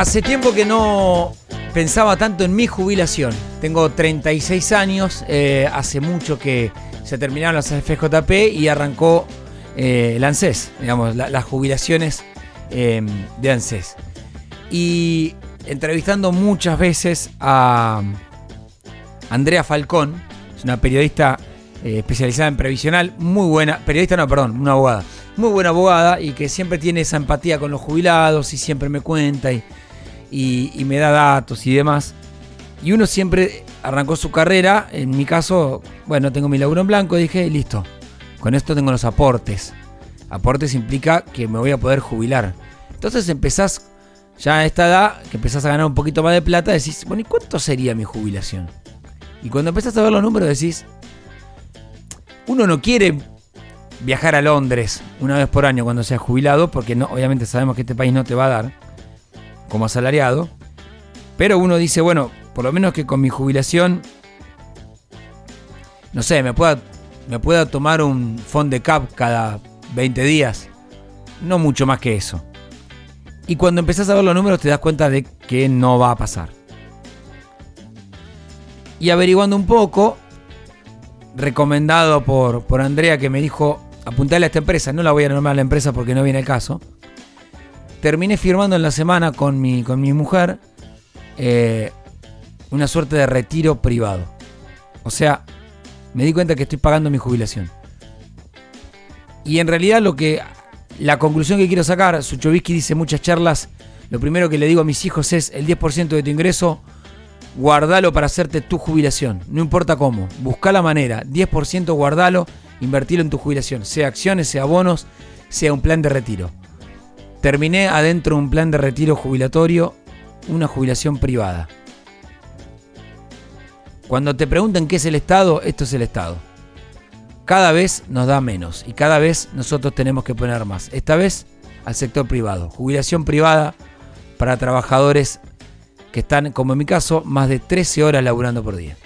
Hace tiempo que no pensaba tanto en mi jubilación. Tengo 36 años, eh, hace mucho que se terminaron las FJP y arrancó eh, el ANSES, digamos, las jubilaciones eh, de ANSES. Y entrevistando muchas veces a Andrea Falcón, es una periodista especializada en previsional, muy buena, periodista no, perdón, una abogada, muy buena abogada y que siempre tiene esa empatía con los jubilados y siempre me cuenta y y, me da datos y demás. Y uno siempre arrancó su carrera, en mi caso, bueno, tengo mi laburo en blanco, dije, listo, con esto tengo los aportes. Aportes implica que me voy a poder jubilar. Entonces empezás, ya a esta edad, que empezás a ganar un poquito más de plata, decís, bueno, ¿y cuánto sería mi jubilación? Y cuando empezás a ver los números decís, uno no quiere viajar a Londres una vez por año cuando sea jubilado, porque no, obviamente sabemos que este país no te va a dar como asalariado, pero uno dice, bueno, por lo menos que con mi jubilación, no sé, me pueda, me pueda tomar un fond de cap cada 20 días, no mucho más que eso. Y cuando empezás a ver los números te das cuenta de que no va a pasar. Y averiguando un poco, recomendado por, por Andrea que me dijo, apuntale a esta empresa, no la voy a nombrar a la empresa porque no viene el caso, terminé firmando en la semana con mi, con mi mujer eh, una suerte de retiro privado. O sea, me di cuenta que estoy pagando mi jubilación. Y en realidad lo que la conclusión que quiero sacar, Suchovsky dice muchas charlas, lo primero que le digo a mis hijos es el 10% de tu ingreso, guardalo para hacerte tu jubilación, no importa cómo, busca la manera, 10% guardalo, invertilo en tu jubilación, sea acciones, sea bonos, sea un plan de retiro. Terminé adentro un plan de retiro jubilatorio, una jubilación privada. Cuando te preguntan qué es el Estado, esto es el Estado. Cada vez nos da menos y cada vez nosotros tenemos que poner más. Esta vez al sector privado. Jubilación privada para trabajadores que están, como en mi caso, más de 13 horas laburando por día.